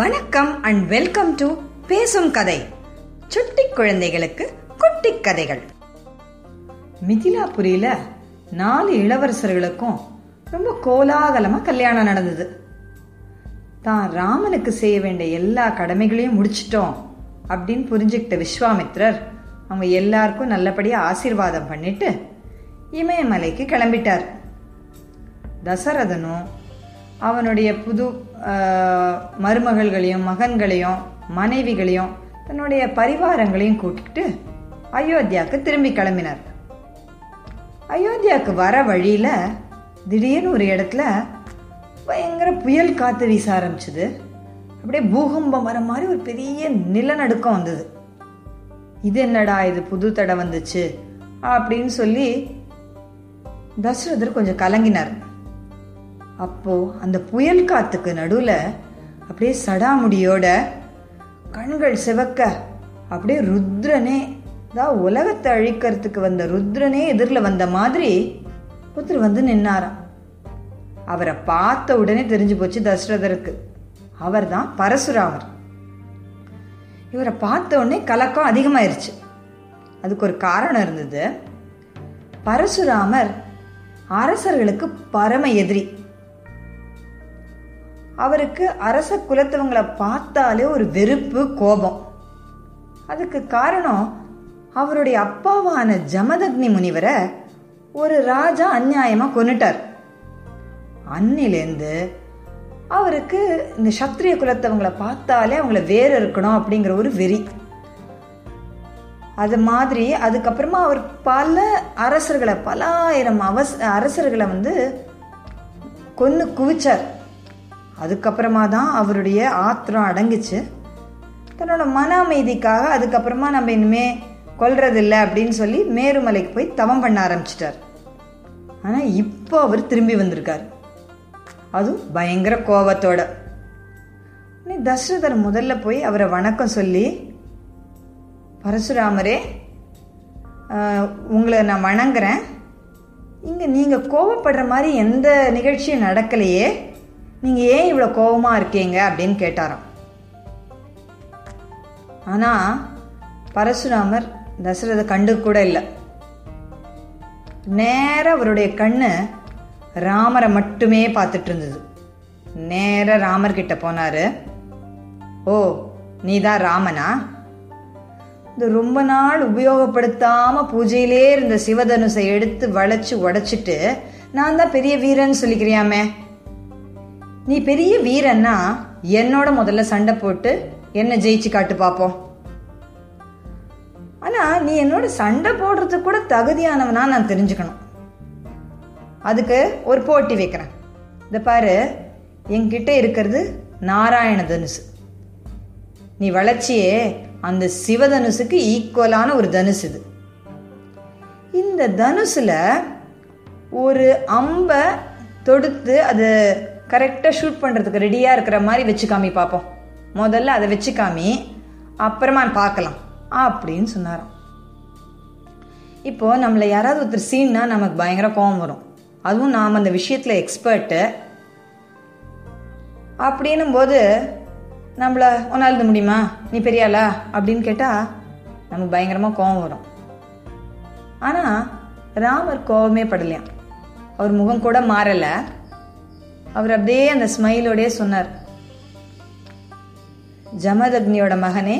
வணக்கம் and welcome to பேசும் கதை. சுட்டி குழந்தைகளுக்கு குட்டி கதைகள். மிதிலாபுரியில நாலு இளவரசர்களுக்கும் ரொம்ப கோலாகலமா கல்யாணம் நடந்தது. தான் ராமனுக்கு செய்ய வேண்டிய எல்லா கடமைகளையும் முடிச்சிட்டோம் அப்படின்னு புரிஞ்சுக்கிட்ட விஸ்வாமித்ரர் அவங்க எல்லாருக்கும் நல்லபடியா ஆசீர்வாதம் பண்ணிட்டு இமயமலைக்கு கிளம்பிட்டார். தசரதனும் அவனுடைய புது மருமகள்களையும் மகன்களையும் மனைவிகளையும் தன்னுடைய பரிவாரங்களையும் கூட்டிக்கிட்டு அயோத்தியாவுக்கு திரும்பி கிளம்பினார். அயோத்தியாவுக்கு வர வழியில திடீர்னு ஒரு இடத்துல பயங்கர புயல் காத்து வீச ஆரம்பிச்சது. அப்படியே பூகம்பம் வர மாதிரி ஒரு பெரிய நிலநடுக்கம் வந்தது. இது என்னடா இது புது தடை வந்துச்சு அப்படின்னு சொல்லி தசரதர் கொஞ்சம் கலங்கினார். அப்போ அந்த புயல் காத்துக்கு நடுவில் அப்படியே சடாமுடியோட கண்கள் சிவக்க அப்படியே ருத்ரனே தான் உலகத்தை அழிக்கிறதுக்கு வந்த ருத்ரனே எதிரில் வந்த மாதிரி ஒருத்தர் வந்து நின்னாராம். அவரை பார்த்த உடனே தெரிஞ்சு போச்சு தசரதருக்கு. அவர்தான் பரசுராமர். இவரை பார்த்த உடனே கலக்கம் அதிகமாயிருச்சு. அதுக்கு ஒரு காரணம் இருந்தது. பரசுராமர் அரசர்களுக்கு பரம எதிரி. அவருக்கு அரச குலத்தவங்களை பார்த்தாலே ஒரு வெறுப்பு கோபம். அதுக்கு காரணம் அவருடைய அப்பாவான ஜமதக்னி முனிவரை ஒரு ராஜா அந்நியாயமா கொண்டுட்டார் அன்னிலேருந்து அவருக்கு இந்த சத்திரிய குலத்தவங்களை பார்த்தாலே அவங்கள வேறு இருக்கணும் அப்படிங்கிற ஒரு வெறி. அது மாதிரி அதுக்கப்புறமா அவர் பல அரசர்களை பல ஆயிரம் அவச அரசர்களை வந்து கொன்று குவிச்சார். அதுக்கப்புறமா தான் அவருடைய ஆத்திரம் அடங்குச்சு. தன்னோட மன அமைதிக்காக அதுக்கப்புறமா நம்ம இனிமே கொல்றதில்ல அப்படின்னு சொல்லி மேருமலைக்கு போய் தவம் பண்ண ஆரம்பிச்சிட்டார். ஆனால் இப்போ அவர் திரும்பி வந்திருக்கார். அதுவும் பயங்கர கோபத்தோட தசரதர் முதல்ல போய் அவரை வணக்கம் சொல்லி பரசுராமரே உங்களை நான் வணங்குறேன். இங்கே நீங்கள் கோவப்படுற மாதிரி எந்த நிகழ்ச்சியும் நடக்கலையே. நீங்கள் ஏன் இவ்வளோ கோவமாக இருக்கீங்க அப்படின்னு கேட்டாராம். ஆனால் பரசுராமர் தசரத கண்டு கூட இல்லை. நேர அவருடைய கண்ணு ராமரை மட்டுமே பார்த்துட்டு இருந்தது. நேர ராமர் கிட்ட போனார் ஓ நீதான் ராமனா? இந்த ரொம்ப நாள் உபயோகப்படுத்தாம பூஜையிலே இருந்த சிவதனுசை எடுத்து வளைச்சு உடைச்சிட்டு நான் தான் பெரிய வீரன் சொல்லிக்கிறியாமே? நீ பெரிய வீரன்னா என்னோட முதல்ல சண்டை போட்டு என்ன ஜெயிச்சு காட்டு பாப்போம். ஆனா நீ என்னோட சண்டை போடுறதுக்கு கூட தகுதியானவனா நான் தெரிஞ்சுக்கணும். அதுக்கு ஒரு போட்டி வைக்கிறேன். இந்த பாரு என்கிட்ட இருக்கிறது நாராயண தனுசு. நீ வளர்ச்சியே அந்த சிவதனுசுக்கு ஈக்குவலான ஒரு தனுசு இது. இந்த தனுசுல ஒரு அம்பை தொடுத்து அது கரெக்டாக ஷூட் பண்ணுறதுக்கு ரெடியாக இருக்கிற மாதிரி வச்சு காமி பார்ப்போம் முதல்ல அதை வச்சு காமி அப்புறமா பார்க்கலாம் அப்படின்னு சொன்னாராம். இப்போ நம்மளை யாராவது ஒருத்தர் சீன்னா நமக்கு பயங்கர கோவம் வரும். அதுவும் நாம் அந்த விஷயத்தில் எக்ஸ்பர்ட்டு அப்படின்னும் போது நம்மள உன்னால் முடியுமா? நீ பெரியாளா அப்படின்னு கேட்டால் நமக்கு பயங்கரமாக கோவம் வரும். ஆனால் ராமர் கோவமே படலையாம். அவர் முகம் கூட மாறலை. அவர் அப்படியே அந்த ஸ்மைலோடயே சொன்னார் ஜமதக்னியோட மகனே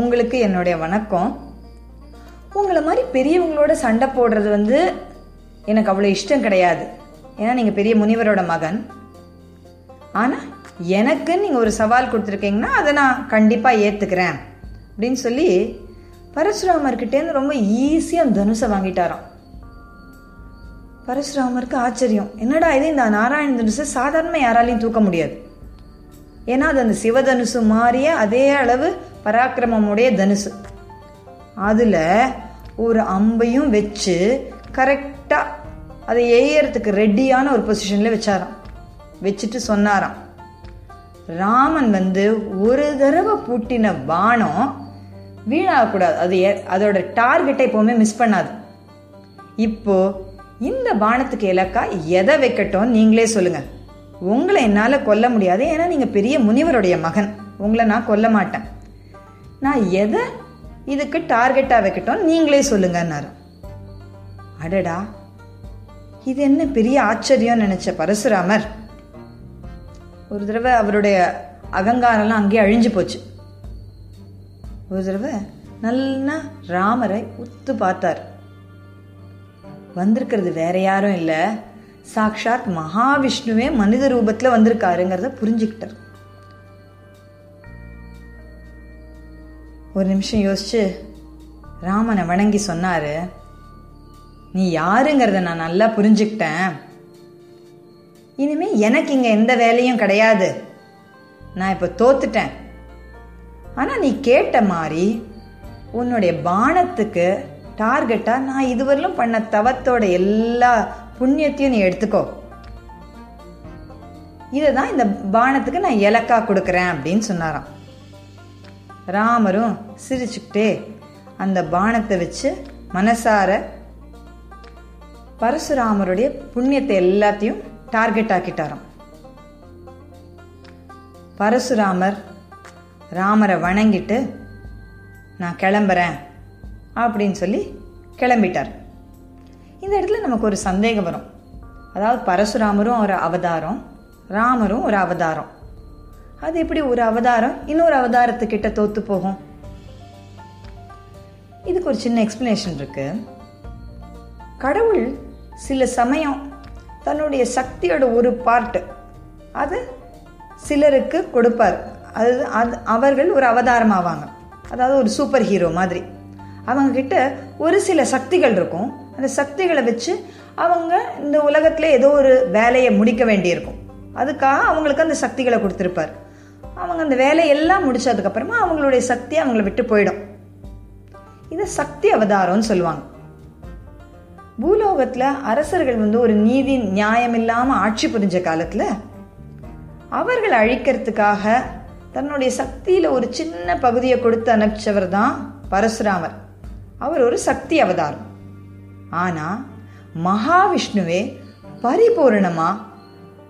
உங்களுக்கு என்னுடைய வணக்கம். உங்களை மாதிரி பெரியவங்களோட சண்டை போடுறது வந்து எனக்கு அவ்வளோ இஷ்டம் கிடையாது. ஏன்னா நீங்கள் பெரிய முனிவரோட மகன். ஆனால் எனக்கு நீங்கள் ஒரு சவால் கொடுத்துருக்கீங்கன்னா அதை நான் கண்டிப்பாக ஏற்றுக்கிறேன் அப்படின்னு சொல்லி பரசுராமர்கிட்டேருந்து ரொம்ப ஈஸியாக தனுசை வாங்கிட்டாராம். பரசுராமருக்கு ஆச்சரியம். என்னடா இது? இந்த நாராயண தனுசை சாதாரணமாக யாராலையும் தூக்க முடியாது. ஏன்னா அது அந்த சிவதனுசு மாறிய அதே அளவு பராக்கிரமமுடைய தனுசு. அதில் ஒரு அம்பையும் வச்சு கரெக்டாக அதை எய்யறதுக்கு ரெடியான ஒரு பொசிஷனில் வச்சாராம். வச்சுட்டு சொன்னாராம். ராமன் வந்து ஒரு தடவை பூட்டின பானம் வீணாகக்கூடாது. அது எ- அதோட டார்கெட்டை எப்போவுமே மிஸ் பண்ணாது. இப்போ இந்த பானத்துக்கு இலக்கா எதை வைக்கட்டும் நீங்களே சொல்லுங்க. உங்களை என்னால் கொல்ல முடியாது. ஏன்னா நீங்கள் பெரிய முனிவருடைய மகன். உங்களை நான் கொல்ல மாட்டேன். நான் எதை இதுக்கு டார்கெட்டாக வைக்கட்டும் நீங்களே சொல்லுங்கன்னாரு. அடடா. இது என்ன பெரிய ஆச்சரியம் நினைச்ச பரசுராமர். ஒரு தடவை அவருடைய அகங்காரம்லாம் அங்கேயே அழிஞ்சு போச்சு. ஒரு தடவை நல்லா ராமரை உத்து பார்த்தார். வந்திருக்கிறது. வேற யாரும் இல்லை. சாக்ஷாத் மகாவிஷ்ணுவே மனித ரூபத்தில் வந்திருக்காருங்கிறத புரிஞ்சுக்கிட்டார். ஒரு நிமிஷம் யோசிச்சு ராமனை வணங்கி சொன்னாரு. நீ யாருங்கிறத நான் நல்லா புரிஞ்சுக்கிட்டேன். இனிமே எனக்கு இங்க எந்த வேலையும் கிடையாது. நான் இப்போ தோத்துட்டேன். ஆனா நீ கேட்ட மாதிரி உன்னுடைய பானத்துக்கு டார்கெட்டா நான் இதுவரையிலும் பண்ண தவத்தோட எல்லா புண்ணியத்தையும் நீ எடுத்துக்கோ. இதை தான் இந்த பானத்துக்கு நான் இலக்கா கொடுக்குறேன் அப்படின்னு சொன்னாராம். ராமரும் சிரிச்சுக்கிட்டே அந்த பானத்தை வச்சு மனசார பரசுராமருடைய புண்ணியத்தை எல்லாத்தையும் டார்கெட் ஆக்கிட்டாராம். பரசுராமர் ராமரை வணங்கிட்டு நான் கிளம்புறேன். அப்படின்னு சொல்லி கிளம்பிட்டார். இந்த இடத்துல நமக்கு ஒரு சந்தேகம் வரும். அதாவது பரசுராமரும் ஒரு அவதாரம் ராமரும் ஒரு அவதாரம். அது எப்படி ஒரு அவதாரம்? இன்னொரு அவதாரத்துக்கிட்ட தோத்து போகும்? இதுக்கு ஒரு சின்ன எக்ஸ்பிளனேஷன் இருக்கு. கடவுள் சில சமயம் தன்னுடைய சக்தியோட ஒரு பார்ட்டு அது சிலருக்கு கொடுப்பார். அது அது அவர்கள் ஒரு அவதாரம் ஆவாங்க அதாவது ஒரு சூப்பர் ஹீரோ மாதிரி. அவங்க கிட்ட ஒரு சில சக்திகள் இருக்கும். அந்த சக்திகளை வச்சு அவங்க இந்த உலகத்துல ஏதோ ஒரு வேலையை முடிக்க வேண்டியிருக்கும். அதுக்காக அவங்களுக்கு அந்த சக்திகளை கொடுத்துருப்பார். அவங்க அந்த வேலையெல்லாம் முடிச்சதுக்கு அப்புறமா அவங்களுடைய சக்தி அவங்கள விட்டு போயிடும். இதை சக்தி அவதாரம்னு சொல்லுவாங்க. பூலோகத்துல அரசர்கள் வந்து ஒரு நீதி நியாயம் இல்லாம ஆட்சி புரிஞ்ச காலத்துல அவர்கள் அழிக்கிறதுக்காக தன்னுடைய சக்தியில ஒரு சின்ன பகுதியை கொடுத்து அனுப்பிச்சவர் தான் பரசுராமர். அவர் ஒரு சக்தி அவதாரம். ஆனா மகாவிஷ்ணுவே பரிபூரணமா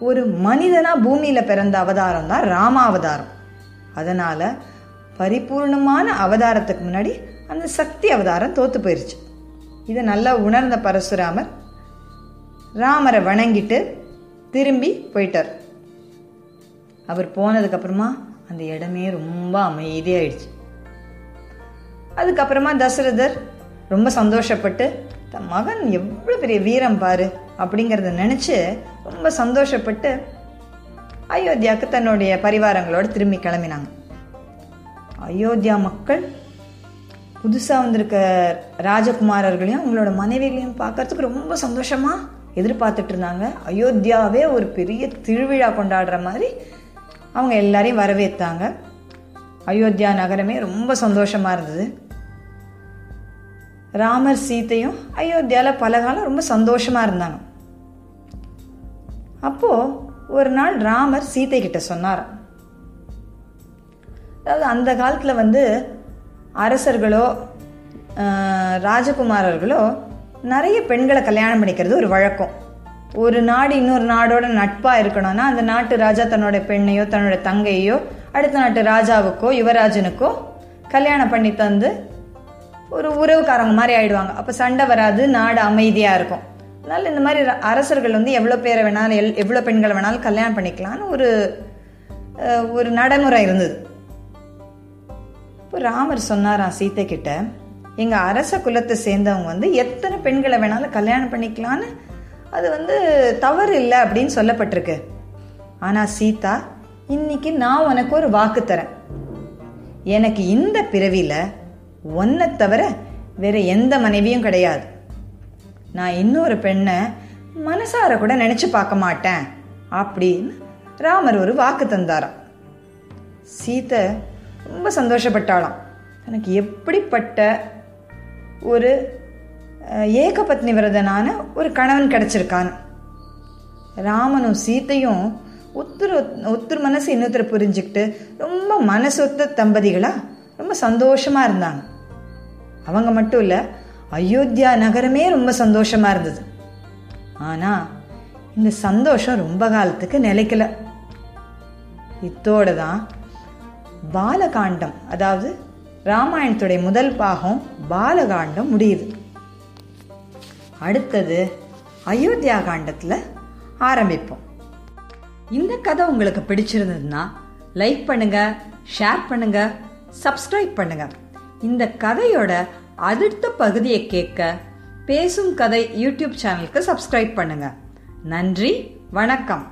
ஒரு மனிதனா பூமியில பிறந்த அவதாரம் தான் ராமாவதாரம் அதனால பரிபூர்ணமான அவதாரத்துக்கு முன்னாடி அந்த சக்தி அவதாரம் தோத்து போயிருச்சு. இதை நல்லா உணர்ந்த பரசுராமர் ராமரை வணங்கிட்டு திரும்பி போயிட்டார். அவர் போனதுக்கு அப்புறமா அந்த இடமே ரொம்ப அமைதியாயிடுச்சு. அதுக்கப்புறமா தசரதர் ரொம்ப சந்தோஷப்பட்டு தன் மகன் எவ்வளோ பெரிய வீரம் பாரு அப்படிங்கிறத நினச்சி ரொம்ப சந்தோஷப்பட்டு அயோத்தியாவுக்கு தன்னுடைய பரிவாரங்களோடு திரும்பி கிளம்பினாங்க. அயோத்தியா மக்கள் புதுசாக வந்திருக்க ராஜகுமாரர்களையும் அவங்களோட மனைவிகளையும் பார்க்கறதுக்கு ரொம்ப சந்தோஷமாக எதிர்பார்த்துட்டு இருந்தாங்க. அயோத்தியாவே ஒரு பெரிய திருவிழா கொண்டாடுற மாதிரி அவங்க எல்லாரையும் வரவேற்றாங்க. அயோத்தியா நகரமே ரொம்ப சந்தோஷமாக இருந்தது. ராமர் சீத்தையும் அயோத்தியாவில் பல காலம் ரொம்ப சந்தோஷமாக இருந்தாங்க. அப்போது ஒரு நாள் ராமர் சீத்தை கிட்ட சொன்னார். அதாவது அந்த காலத்தில் வந்து அரசர்களோ ராஜகுமாரர்களோ நிறைய பெண்களை கல்யாணம் பண்ணிக்கிறது ஒரு வழக்கம். ஒரு நாடு இன்னொரு நாடோட நட்பாக இருக்கணும்னா அந்த நாட்டு ராஜா தன்னோட பெண்ணையோ தன்னோட தங்கையோ அடுத்த நாட்டு ராஜாவுக்கோ யுவராஜனுக்கோ கல்யாணம் பண்ணி தந்து ஒரு உறவுக்காரங்க மாதிரி ஆயிடுவாங்க. அப்போ சண்டை வராது நாடு அமைதியாக இருக்கும். அதனால இந்த மாதிரி ர- அரசர்கள் வந்து எவ்வளோ பேரை வேணாலும் எல் எவ்வளோ பெண்களை வேணாலும் கல்யாணம் பண்ணிக்கலாம்னு ஒரு ஒரு நடைமுறை இருந்தது. இப்போ ராமர் சொன்னாராம் சீத்தை கிட்ட எங்க அரச குலத்தை சேர்ந்தவங்க வந்து எத்தனை பெண்களை வேணாலும் கல்யாணம் பண்ணிக்கலான்னு அது வந்து தவறு இல்லை அப்படின்னு சொல்லப்பட்டிருக்கு. ஆனா சீதா இன்னைக்கு நான் உனக்கு ஒரு வாக்கு தரேன். எனக்கு இந்த பிறவியில ஒன்றை தவிர வேற எந்த மனைவியும் கிடையாது. நான் இன்னொரு பெண்ணை மனசார கூட நினைச்சு பார்க்க மாட்டேன் அப்படின்னு ராமர் ஒரு வாக்கு தந்தாராம். சீதை ரொம்ப சந்தோஷப்பட்டாளாம். எனக்கு எப்படிப்பட்ட ஒரு ஏகபத்னி விரதனான ஒரு கணவன் கிடைச்சிருக்கான்னு ராமனும் சீத்தையும் ஒத்துரு ஒத்துரு மனசு இன்னொருத்தர் புரிஞ்சுக்கிட்டு ரொம்ப மனசொத்த தம்பதிகளா ரொம்ப சந்தோஷமா இருந்தாங்க. அவங்க மட்டும் இல்லை அயோத்தியா நகரமே ரொம்ப சந்தோஷமா இருந்தது. ஆனா இந்த சந்தோஷம் ரொம்ப காலத்துக்கு நிலைக்கல. இத்தோட தான் பாலகாண்டம் அதாவது ராமாயணத்துடைய முதல் பாகம் பாலகாண்டம் முடியுது. அடுத்தது அயோத்தியா காண்டத்தில் ஆரம்பிப்போம். இந்த கதை உங்களுக்கு பிடிச்சிருந்ததுன்னா லைக் பண்ணுங்க ஷேர் பண்ணுங்க சப்ஸ்கிரைப் பண்ணுங்க. இந்த கதையோட அடுத்த பகுதியை கேட்க பேசும் கதை யூடியூப் சேனலுக்கு சப்ஸ்கிரைப் பண்ணுங்க. நன்றி வணக்கம்.